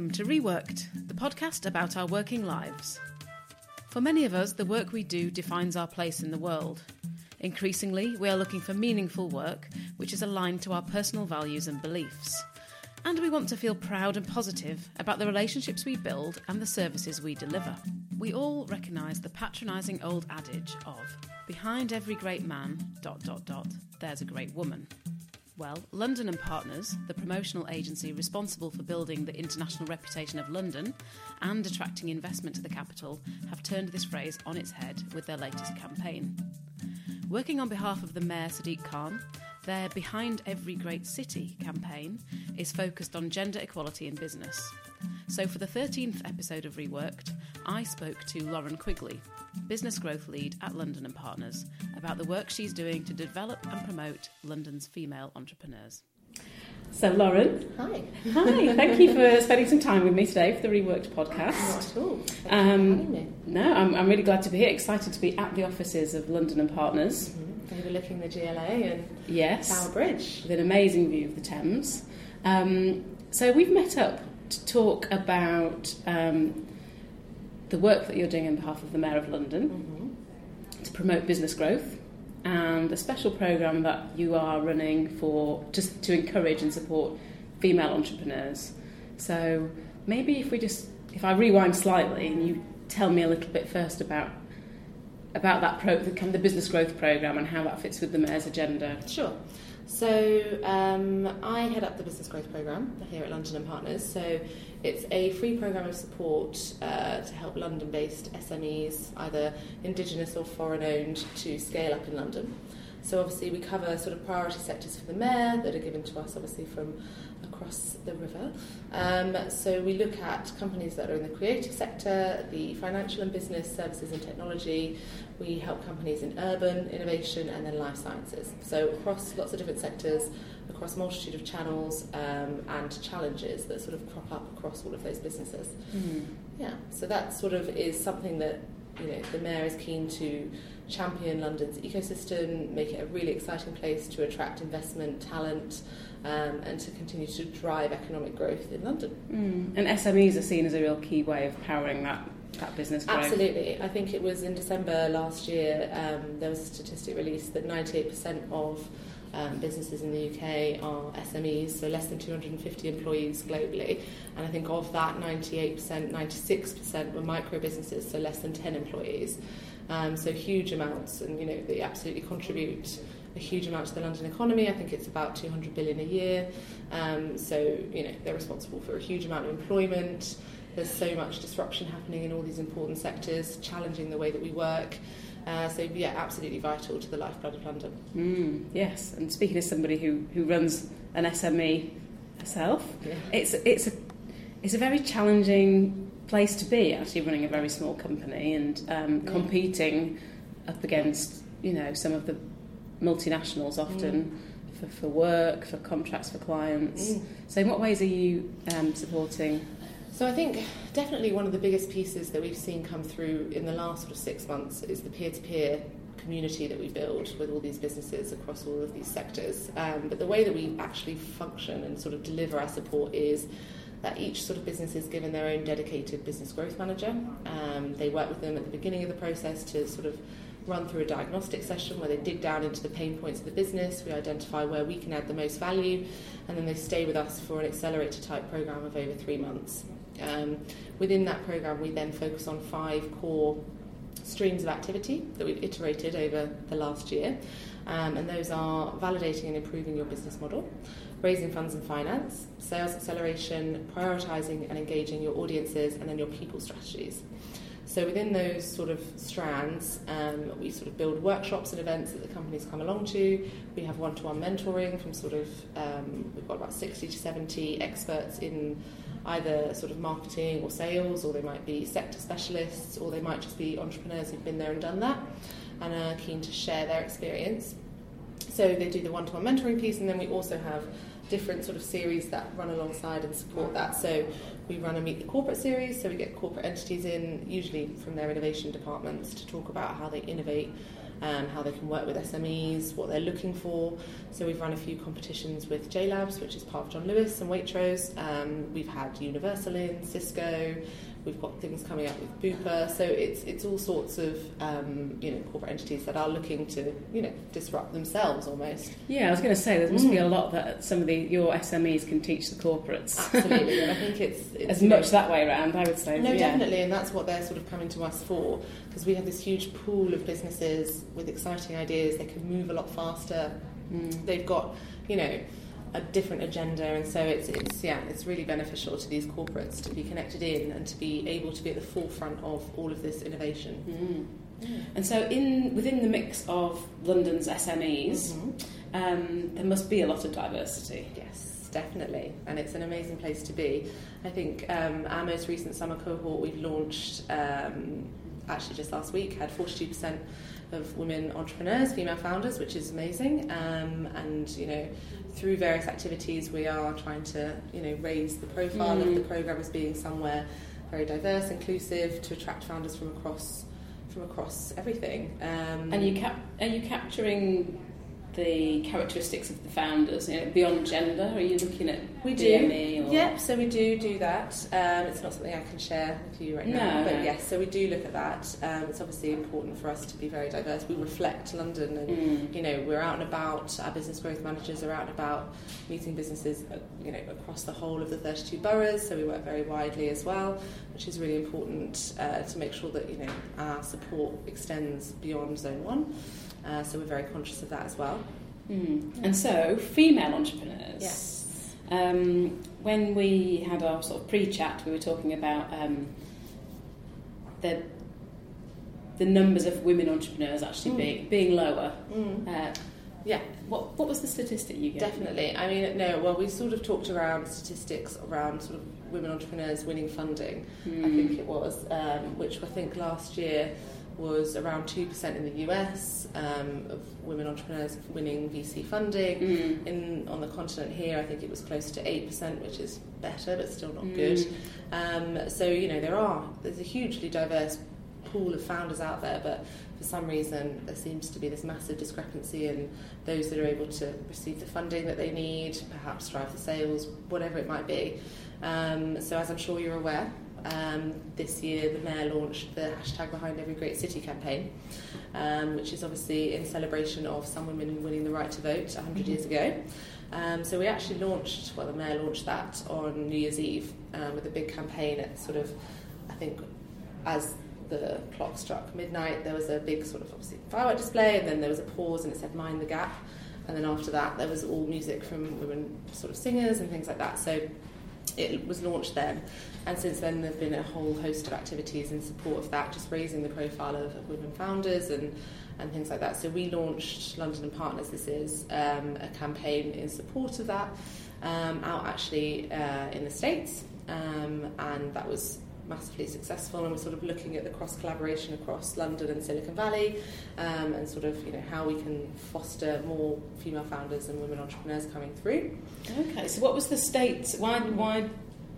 Welcome to Reworked, the podcast about our working lives. For many of us, the work we do defines our place in the world. Increasingly, we are looking for meaningful work which is aligned to our personal values and beliefs. And we want to feel proud and positive about the relationships we build and the services we deliver. We all recognise the patronising old adage of behind every great man, dot dot dot, there's a great woman. Well, London and Partners, the promotional agency responsible for building the international reputation of London and attracting investment to the capital, have turned this phrase on its head with their latest campaign. Working on behalf of the Mayor Sadiq Khan, their Behind Every Great City campaign is focused on gender equality in business. So, for the 13th episode of Reworked, I spoke to Lauren Quigley, business growth lead at London and Partners, about the work she's doing to develop and promote London's female entrepreneurs. So, Lauren. Hi. Hi, thank you for spending some time with me today for the Reworked podcast. Not at all. Um, no, I'm, I'm really glad to be here, excited to be at the offices of London and Partners. Mm-hmm. Overlooking the GLA and Yes. Tower Bridge. with an amazing view of the Thames. Um, so we've met up to talk about um, the work that you're doing on behalf of the Mayor of London Mm-hmm. to promote business growth and a special programme that you are running for just to encourage and support female entrepreneurs. So maybe if we just if I rewind slightly and you tell me a little bit first about about that pro, the, kind of the business growth programme and how that fits with the mayor's agenda. Sure. So um, I head up the business growth program here at London and Partners. So it's a free program of support uh, to help London-based SMEs, either indigenous or foreign-owned, to scale up in London. So obviously we cover sort of priority sectors for the mayor that are given to us, obviously from across the river. Um, so we look at companies that are in the creative sector, the financial and business services and technology. We help companies in urban innovation and then life sciences. So across lots of different sectors, across a multitude of channels um, and challenges that sort of crop up across all of those businesses. Yeah, so that sort of is something that you know the mayor is keen to champion London's ecosystem, make it a really exciting place to attract investment, talent, um, and to continue to drive economic growth in London. Mm. And SMEs are seen as a real key way of powering that, that business growth. Absolutely. I think it was in December last year, um, there was a statistic released that 98% of um, businesses in the UK are SMEs, so less than 250 employees globally. And I think of that, 98%, 96% were micro businesses, so less than 10 employees. Um, so huge amounts, and you know they absolutely contribute a huge amount to the London economy. I think it's about 200 billion a year. Um, so you know they're responsible for a huge amount of employment. There's so much disruption happening in all these important sectors, challenging the way that we work. Uh, so yeah, absolutely vital to the lifeblood of London. Mm, yes, and speaking as somebody who, who runs an SME herself, Yeah. it's it's a it's a very challenging place to be actually running a very small company and um, Yeah. competing up against you know some of the multinationals often for, for work for contracts for clients. Mm. So in what ways are you um, supporting? So I think definitely one of the biggest pieces that we've seen come through in the last sort of six months is the peer-to-peer community that we build with all these businesses across all of these sectors. Um, but the way that we actually function and sort of deliver our support is that each sort of business is given their own dedicated business growth manager. Um, they work with them at the beginning of the process to sort of run through a diagnostic session where they dig down into the pain points of the business, we identify where we can add the most value, and then they stay with us for an accelerator type program of over three months. Um, within that program, we then focus on five core streams of activity that we've iterated over the last year. Um, and those are validating and improving your business model, raising funds and finance, sales acceleration, prioritising and engaging your audiences, and then your people strategies. So within those sort of strands, um, we sort of build workshops and events that the companies come along to. We have one-to-one mentoring from sort of um, we've got about 60 to 70 experts in either sort of marketing or sales, or they might be sector specialists, or they might just be entrepreneurs who've been there and done that and are keen to share their experience. So they do the one-to-one mentoring piece, and then we also have different sort of series that run alongside and support that. So we run a Meet the Corporate series, so we get corporate entities in, usually from their innovation departments, to talk about how they innovate um, how they can work with SMEs, what they're looking for. So we've run a few competitions with JLabs, which is part of John Lewis and Waitrose. Um, we've had Universal in, Cisco. We've got things coming up with Bupa, so it's it's all sorts of um, you know corporate entities that are looking to you know disrupt themselves almost. Yeah, I was going to say there must mm. be a lot that some of the your SMEs can teach the corporates. Absolutely, and I think it's, it's as much that way around. I would say. No, yeah. definitely, and that's what they're sort of coming to us for because we have this huge pool of businesses with exciting ideas. They can move a lot faster. Mm. They've got you know a different agenda, and so it's, it's yeah, it's really beneficial to these corporates to be connected in and to be able to be at the forefront of all of this innovation. Mm. Mm. And so, in within the mix of London's SMEs, mm-hmm. um, there must be a lot of diversity. Yes, definitely, and it's an amazing place to be. I think um, our most recent summer cohort we've launched um, actually just last week had forty two percent of women entrepreneurs, female founders, which is amazing. Um, and you know, through various activities, we are trying to you know raise the profile mm. of the program as being somewhere very diverse, inclusive, to attract founders from across from across everything. Um, and you cap- are you capturing the characteristics of the founders you know, beyond gender? Are you looking at we do? Or? Yep, so we do do that. Um, it's not something I can share with you right no, now, but no. yes, so we do look at that. Um, it's obviously important for us to be very diverse. We reflect London, and mm. you know we're out and about. Our business growth managers are out and about meeting businesses, uh, you know, across the whole of the 32 boroughs. So we work very widely as well, which is really important uh, to make sure that you know our support extends beyond Zone One. Uh, so we're very conscious of that as well. Mm. And so, female entrepreneurs. Yes. Um, when we had our sort of pre-chat, we were talking about um, the the numbers of women entrepreneurs actually mm. being being lower. Mm. Uh, yeah. What what was the statistic you gave? Definitely. I mean, no. Well, we sort of talked around statistics around sort of women entrepreneurs winning funding. Mm. I think it was, um, which I think last year was around 2% in the US um, of women entrepreneurs winning VC funding. Mm. In On the continent here, I think it was close to 8%, which is better, but still not mm. good. Um, so, you know, there are, there's a hugely diverse pool of founders out there, but for some reason there seems to be this massive discrepancy in those that are able to receive the funding that they need, perhaps drive the sales, whatever it might be. Um, so, as I'm sure you're aware, um, this year, the Mayor launched the hashtag Behind Every Great City campaign, um, which is obviously in celebration of some women winning the right to vote 100 mm-hmm. years ago. Um, so we actually launched, well, the Mayor launched that on New Year's Eve um, with a big campaign at sort of, I think, as the clock struck midnight, there was a big sort of obviously firework display, and then there was a pause and it said Mind the Gap. And then after that, there was all music from women sort of singers and things like that. So it was launched then. And since then, there have been a whole host of activities in support of that, just raising the profile of, of women founders and, and things like that. So we launched London and Partners, this is um, a campaign in support of that, um, out actually uh, in the States. Um, and that was massively successful and we're sort of looking at the cross collaboration across London and Silicon Valley um, and sort of you know how we can foster more female founders and women entrepreneurs coming through. Okay, so what was the state? Why why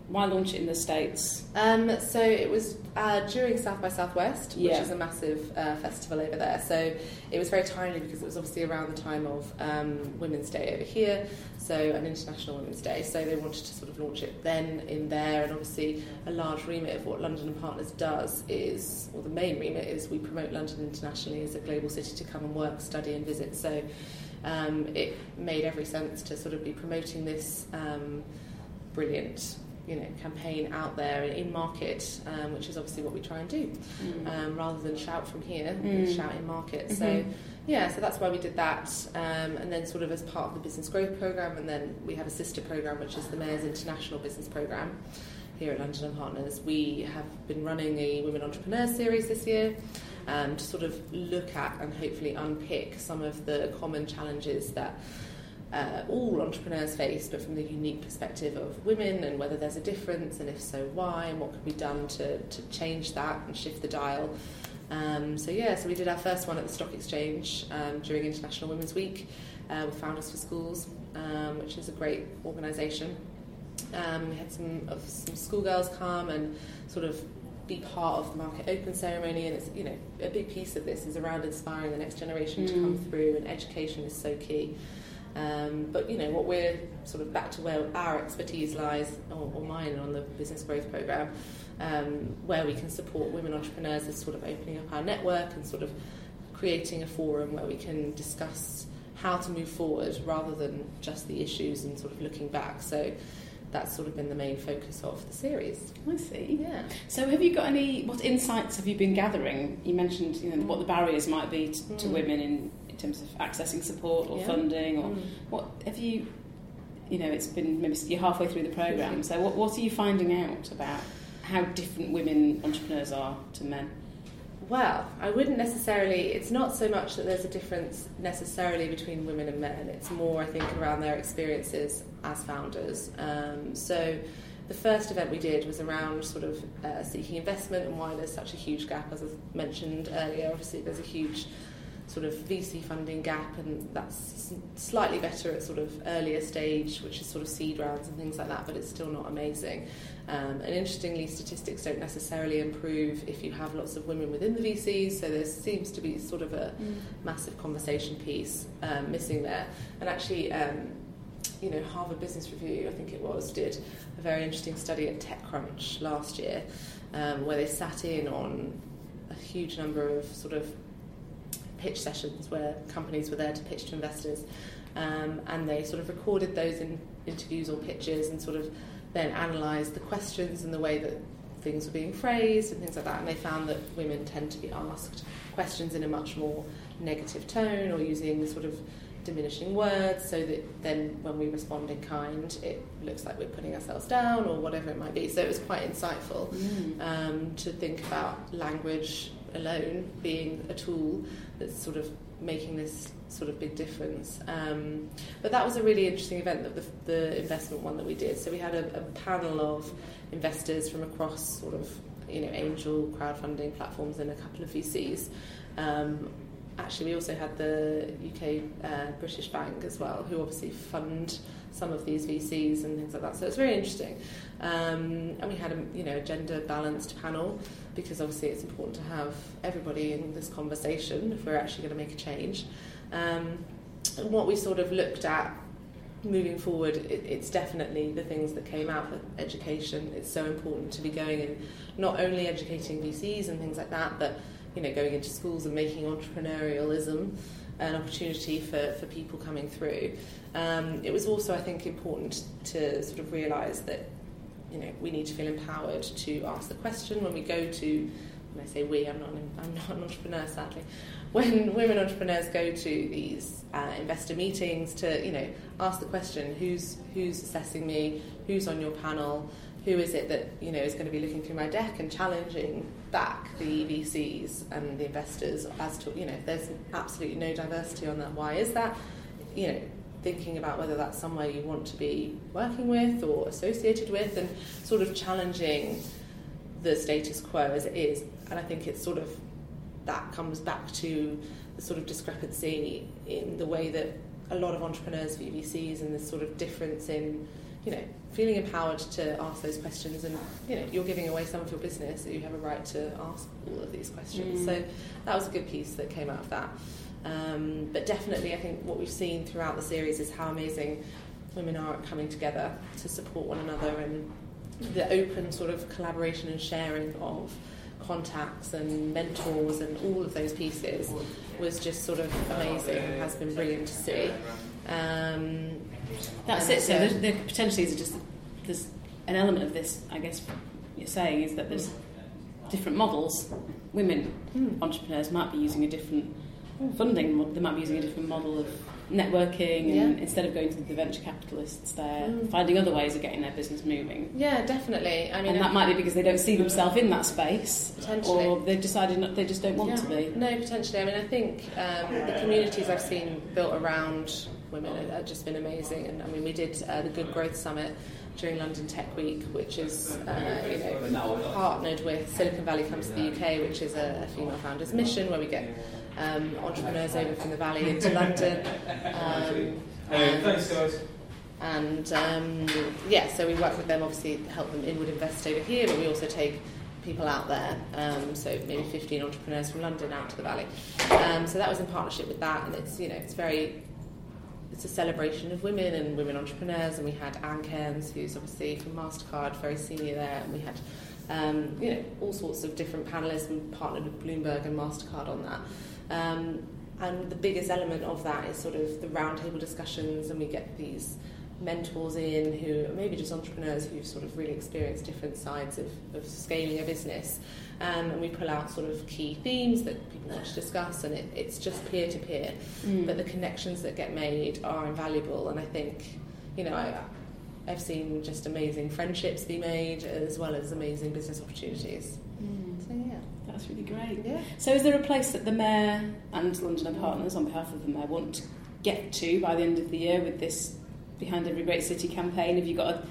why launch it in the States? Um, so it was uh, during South by Southwest, which yeah. is a massive uh, festival over there. So it was very timely because it was obviously around the time of um, Women's Day over here, so an International Women's Day. So they wanted to sort of launch it then in there, and obviously a large remit of what London and Partners does is, or the main remit is, we promote London internationally as a global city to come and work, study, and visit. So um, it made every sense to sort of be promoting this um, brilliant you know campaign out there in market, um, which is obviously what we try and do, mm. um, rather than shout from here, mm. shout in market. Mm-hmm. So yeah, so that's why we did that, um, and then sort of as part of the business growth program, and then we have a sister program, which is the Mayor's International Business Program. Here at London and Partners, we have been running a Women Entrepreneurs series this year um, to sort of look at and hopefully unpick some of the common challenges that uh, all entrepreneurs face, but from the unique perspective of women and whether there's a difference, and if so, why, and what can be done to, to change that and shift the dial. Um, so, yeah, so we did our first one at the Stock Exchange um, during International Women's Week uh, with Founders for Schools, um, which is a great organisation. Um, we had some of some schoolgirls come and sort of be part of the market open ceremony. And it's you know a big piece of this is around inspiring the next generation mm. to come mm. through, and education is so key. Um, but you know what we're sort of back to where our expertise lies, or, or mine on the business growth program, um, where we can support women entrepreneurs is sort of opening up our network and sort of creating a forum where we can discuss how to move forward rather than just the issues and sort of looking back. So that's sort of been the main focus of the series. I see. Yeah. So have you got any? What insights have you been gathering? You mentioned you know what the barriers might be to, mm. to women in, in terms of accessing support or yeah. funding, or mm. what have you? You know, it's been maybe you're halfway through the program. So what what are you finding out about how different women entrepreneurs are to men? Well, I wouldn't necessarily, it's not so much that there's a difference necessarily between women and men, it's more, I think, around their experiences as founders. Um, so, the first event we did was around sort of uh, seeking investment and why there's such a huge gap, as I mentioned earlier. Obviously, there's a huge sort of VC funding gap, and that's slightly better at sort of earlier stage, which is sort of seed rounds and things like that, but it's still not amazing. Um, and interestingly, statistics don't necessarily improve if you have lots of women within the VCs, so there seems to be sort of a mm. massive conversation piece um, missing there. And actually, um, you know, Harvard Business Review, I think it was, did a very interesting study at TechCrunch last year, um, where they sat in on a huge number of sort of pitch sessions where companies were there to pitch to investors. Um, and they sort of recorded those in interviews or pitches and sort of then analysed the questions and the way that things were being phrased and things like that. And they found that women tend to be asked questions in a much more negative tone or using sort of diminishing words so that then when we respond in kind it looks like we're putting ourselves down or whatever it might be so it was quite insightful mm. um, to think about language alone being a tool that's sort of making this sort of big difference. Um, but that was a really interesting event, the, the investment one that we did. So we had a, a panel of investors from across sort of you know angel crowdfunding platforms and a couple of VCs. Um, actually, we also had the UK uh, British Bank as well, who obviously fund some of these VCs and things like that. So it's very interesting. Um, and we had a you know gender balanced panel because obviously it's important to have everybody in this conversation if we're actually going to make a change. Um, and what we sort of looked at moving forward, it, it's definitely the things that came out of education. It's so important to be going and not only educating VCs and things like that, but you know going into schools and making entrepreneurialism an opportunity for, for people coming through. Um, it was also, I think, important to sort of realise that you know we need to feel empowered to ask the question when we go to. When I say we, I'm not an, I'm not an entrepreneur, sadly. When women entrepreneurs go to these uh, investor meetings, to you know ask the question, who's who's assessing me, who's on your panel, who is it that you know is going to be looking through my deck and challenging back the VCs and the investors as to you know there's absolutely no diversity on that. Why is that? You know, thinking about whether that's somewhere you want to be working with or associated with, and sort of challenging the status quo as it is. And I think it's sort of that comes back to the sort of discrepancy in the way that a lot of entrepreneurs, VCs, and this sort of difference in you know, feeling empowered to ask those questions and, you know, you're giving away some of your business, so you have a right to ask all of these questions. Mm. So that was a good piece that came out of that. Um, but definitely, I think what we've seen throughout the series is how amazing women are at coming together to support one another and the open sort of collaboration and sharing of contacts and mentors and all of those pieces was just sort of amazing and has been brilliant to see. Um, that's it. So the, the potentially is just there's an element of this. I guess you're saying is that there's different models. Women mm. entrepreneurs might be using a different funding. They might be using a different model of networking and yeah. instead of going to the venture capitalists they're mm. finding other ways of getting their business moving yeah definitely I mean and that might be because they don't see themselves in that space or they've decided not, they just don't want yeah. to be no potentially I mean I think um, the communities I've seen built around women have just been amazing. And I mean, we did uh, the Good Growth Summit during London Tech Week, which is uh, you know partnered with Silicon Valley Comes to the UK, which is a, a female founders mission where we get um, entrepreneurs over from the Valley into London. Um, and, Thanks, guys. And um, yeah, so we work with them, obviously help them inward invest over here, but we also take people out there. Um, so maybe 15 entrepreneurs from London out to the Valley. Um, so that was in partnership with that, and it's you know it's very it's a celebration of women and women entrepreneurs. And we had Ann Cairns, who's obviously from Mastercard, very senior there, and we had um, you know all sorts of different panelists and partnered with Bloomberg and Mastercard on that. Um, and the biggest element of that is sort of the roundtable discussions, and we get these mentors in who maybe just entrepreneurs who've sort of really experienced different sides of, of scaling a business. Um, and we pull out sort of key themes that people want to discuss, and it, it's just peer to peer. But the connections that get made are invaluable, and I think, you know, I, I've seen just amazing friendships be made as well as amazing business opportunities. So, yeah. That's really great. Yeah. So, is there a place that the Mayor and London and Partners, on behalf of the Mayor, want to get to by the end of the year with this Behind Every Great City campaign? Have you got a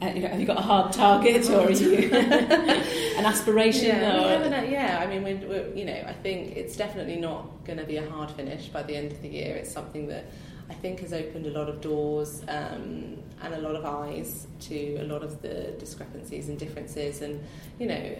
uh, have you got a hard target, or are you an aspiration? Yeah, or- haven't, uh, yeah. I mean, we're, we're, you know, I think it's definitely not going to be a hard finish by the end of the year. It's something that I think has opened a lot of doors um, and a lot of eyes to a lot of the discrepancies and differences, and you know,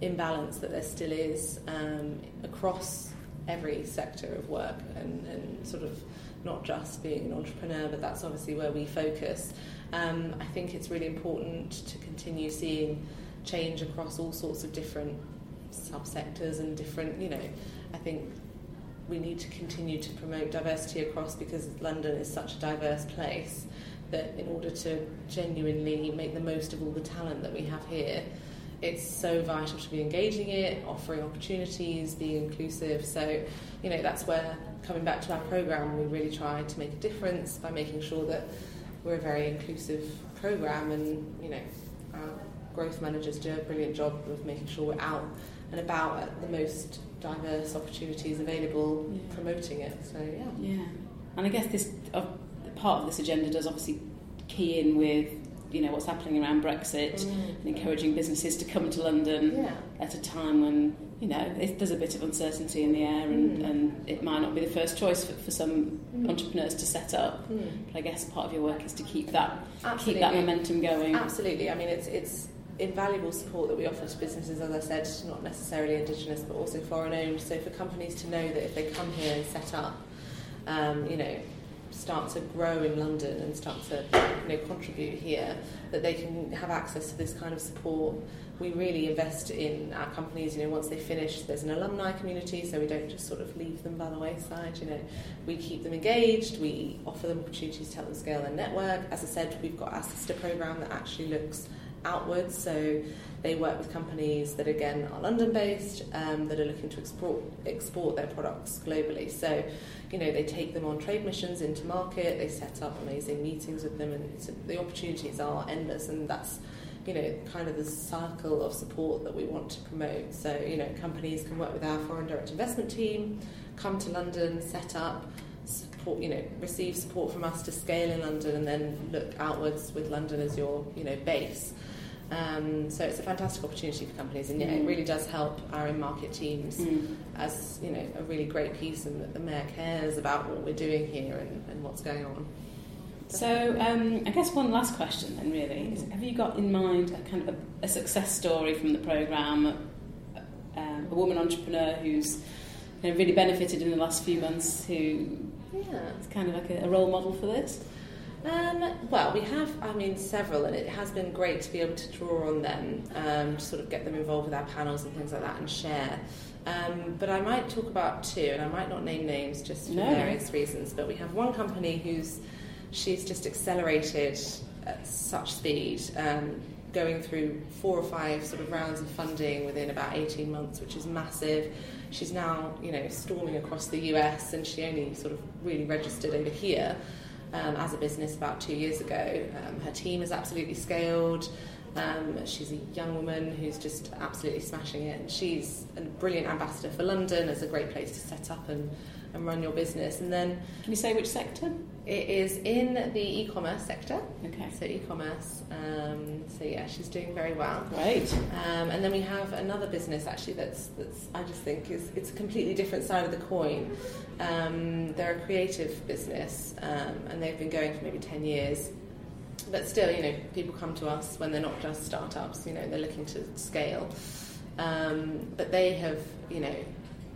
imbalance that there still is um, across every sector of work, and, and sort of not just being an entrepreneur, but that's obviously where we focus. Um, I think it's really important to continue seeing change across all sorts of different subsectors and different, you know, I think we need to continue to promote diversity across because London is such a diverse place that in order to genuinely make the most of all the talent that we have here, it's so vital to be engaging it, offering opportunities, being inclusive. So, you know, that's where coming back to our program, we really try to make a difference by making sure that we're a very inclusive program and, you know, our growth managers do a brilliant job of making sure we're out and about at the most diverse opportunities available, Yeah. promoting it. So, yeah. Yeah, and I guess this uh, part of this agenda does obviously key in with you know what's happening around Brexit and encouraging businesses to come to London Yeah. at a time when you know there's a bit of uncertainty in the air and, Mm. and it might not be the first choice for, for some Mm. entrepreneurs to set up. Mm. But I guess part of your work is to keep that Absolutely. keep that momentum going. Absolutely. I mean, it's it's invaluable support that we offer to businesses, as I said, not necessarily indigenous, but also foreign owned. So for companies to know that if they come here and set up, um, you know, start to grow in London and start to you know contribute here, that they can have access to this kind of support. We really invest in our companies. You know, once they finish, there's an alumni community, so we don't just sort of leave them by the wayside. You know, we keep them engaged. We offer them opportunities to help them scale their network. As I said, we've got our sister program that actually looks outwards. So they work with companies that again are London based um, that are looking to export export their products globally. So you know they take them on trade missions into market. They set up amazing meetings with them, and the opportunities are endless. And that's you know kind of the cycle of support that we want to promote. So you know companies can work with our foreign direct investment team, come to London, set up. Support, you know, receive support from us to scale in London, and then look outwards with London as your, you know, base. Um, so it's a fantastic opportunity for companies, and yeah, it Mm. really does help our in-market teams Mm. as you know a really great piece, and that the mayor cares about what we're doing here and, and what's going on. So, um, I guess one last question then, really, is have you got in mind a kind of a, a success story from the programme, um, a woman entrepreneur who's you know, really benefited in the last few months, who Yeah. is kind of like a, a role model for this? Um, well, we have, I mean, several, and it has been great to be able to draw on them, um, to sort of get them involved with our panels and things like that and share. Um, but I might talk about two, and I might not name names just for No. various reasons. But we have one company who's she's just accelerated at such speed, um, going through four or five sort of rounds of funding within about 18 months, which is massive. She's now, you know, storming across the US, and she only sort of really registered over here um, as a business about two years ago. Um, her team is absolutely scaled. Um, she's a young woman who's just absolutely smashing it, and she's a brilliant ambassador for London as a great place to set up and, and run your business. And then Can you say which sector? It is in the e-commerce sector, Okay. so e-commerce. Um, so yeah, she's doing very well. Great. Um, and then we have another business actually that's, that's I just think is it's a completely different side of the coin. Um, they're a creative business um, and they've been going for maybe 10 years. but still, you know, people come to us when they're not just startups. You know, they're looking to scale. Um, but they have, you know,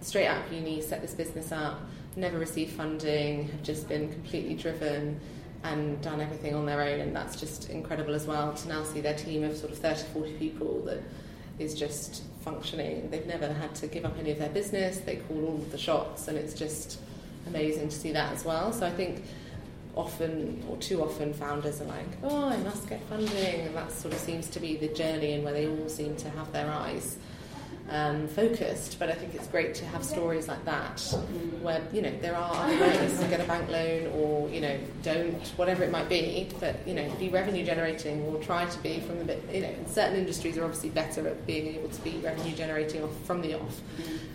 straight out of uni, set this business up, never received funding, have just been completely driven and done everything on their own, and that's just incredible as well to now see their team of sort of 30, 40 people that is just functioning. They've never had to give up any of their business, they call all the shots, and it's just amazing to see that as well. So I think often or too often founders are like, oh, I must get funding, and that sort of seems to be the journey and where they all seem to have their eyes um, focused. But I think it's great to have stories like that where you know there are other ways to get a bank loan or you know don't whatever it might be, but you know be revenue generating or try to be from the bit. You know, certain industries are obviously better at being able to be revenue generating off from the off.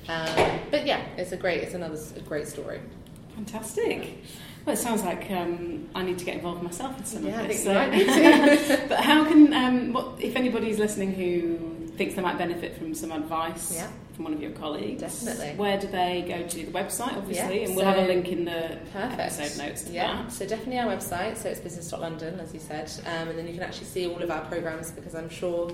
Um, but yeah, it's a great, it's another a great story. Fantastic. Well, it sounds like um, I need to get involved myself in some Yeah, of this. think you might need to. but how can, um, what, if anybody's listening who thinks they might benefit from some advice Yeah. from one of your colleagues, Definitely. where do they go to? The website, obviously, Yeah, and we'll have a link in the Perfect. episode notes Yeah, that. so definitely our website, so it's business.london, as you said, um, and then you can actually see all of our programs because I'm sure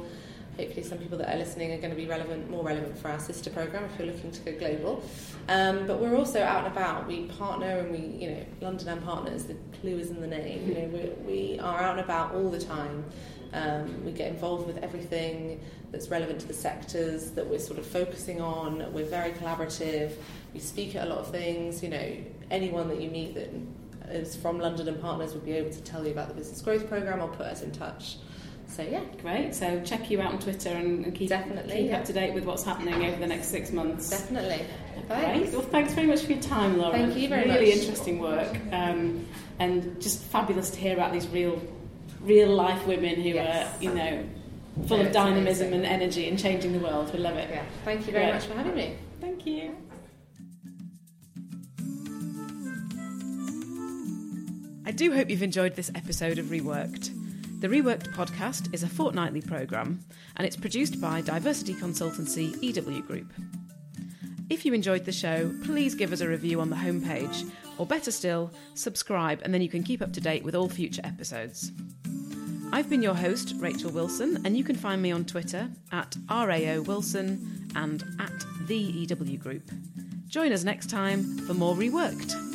hopefully some people that are listening are going to be relevant, more relevant for our sister program if you're looking to go global. Um, but we're also out and about. We partner and we, you know, London and Partners. The clue is in the name. You know, we, we are out and about all the time. Um, we get involved with everything that's relevant to the sectors that we're sort of focusing on. We're very collaborative. We speak at a lot of things. You know, anyone that you meet that is from London and Partners would be able to tell you about the business growth program or put us in touch. So yeah, Great. So check you out on Twitter and, and keep, Definitely, keep yeah. up to date with what's happening over the next six months. definitely. Great. Thanks. Well, thanks very much for your time, Laura. Thank you very really much. interesting work, um, and just fabulous to hear about these real, real life women who Yes. are, you know, full Yeah, of dynamism amazing. and energy and changing the world. We love it. Yeah. Thank you very Great. much for having me. Thank you. I do hope you've enjoyed this episode of Reworked. The Reworked podcast is a fortnightly programme and it's produced by diversity consultancy EW Group. If you enjoyed the show, please give us a review on the homepage, or better still, subscribe and then you can keep up to date with all future episodes. I've been your host, Rachael Wilson, and you can find me on Twitter at RAO Wilson and at the EW Group. Join us next time for more Reworked.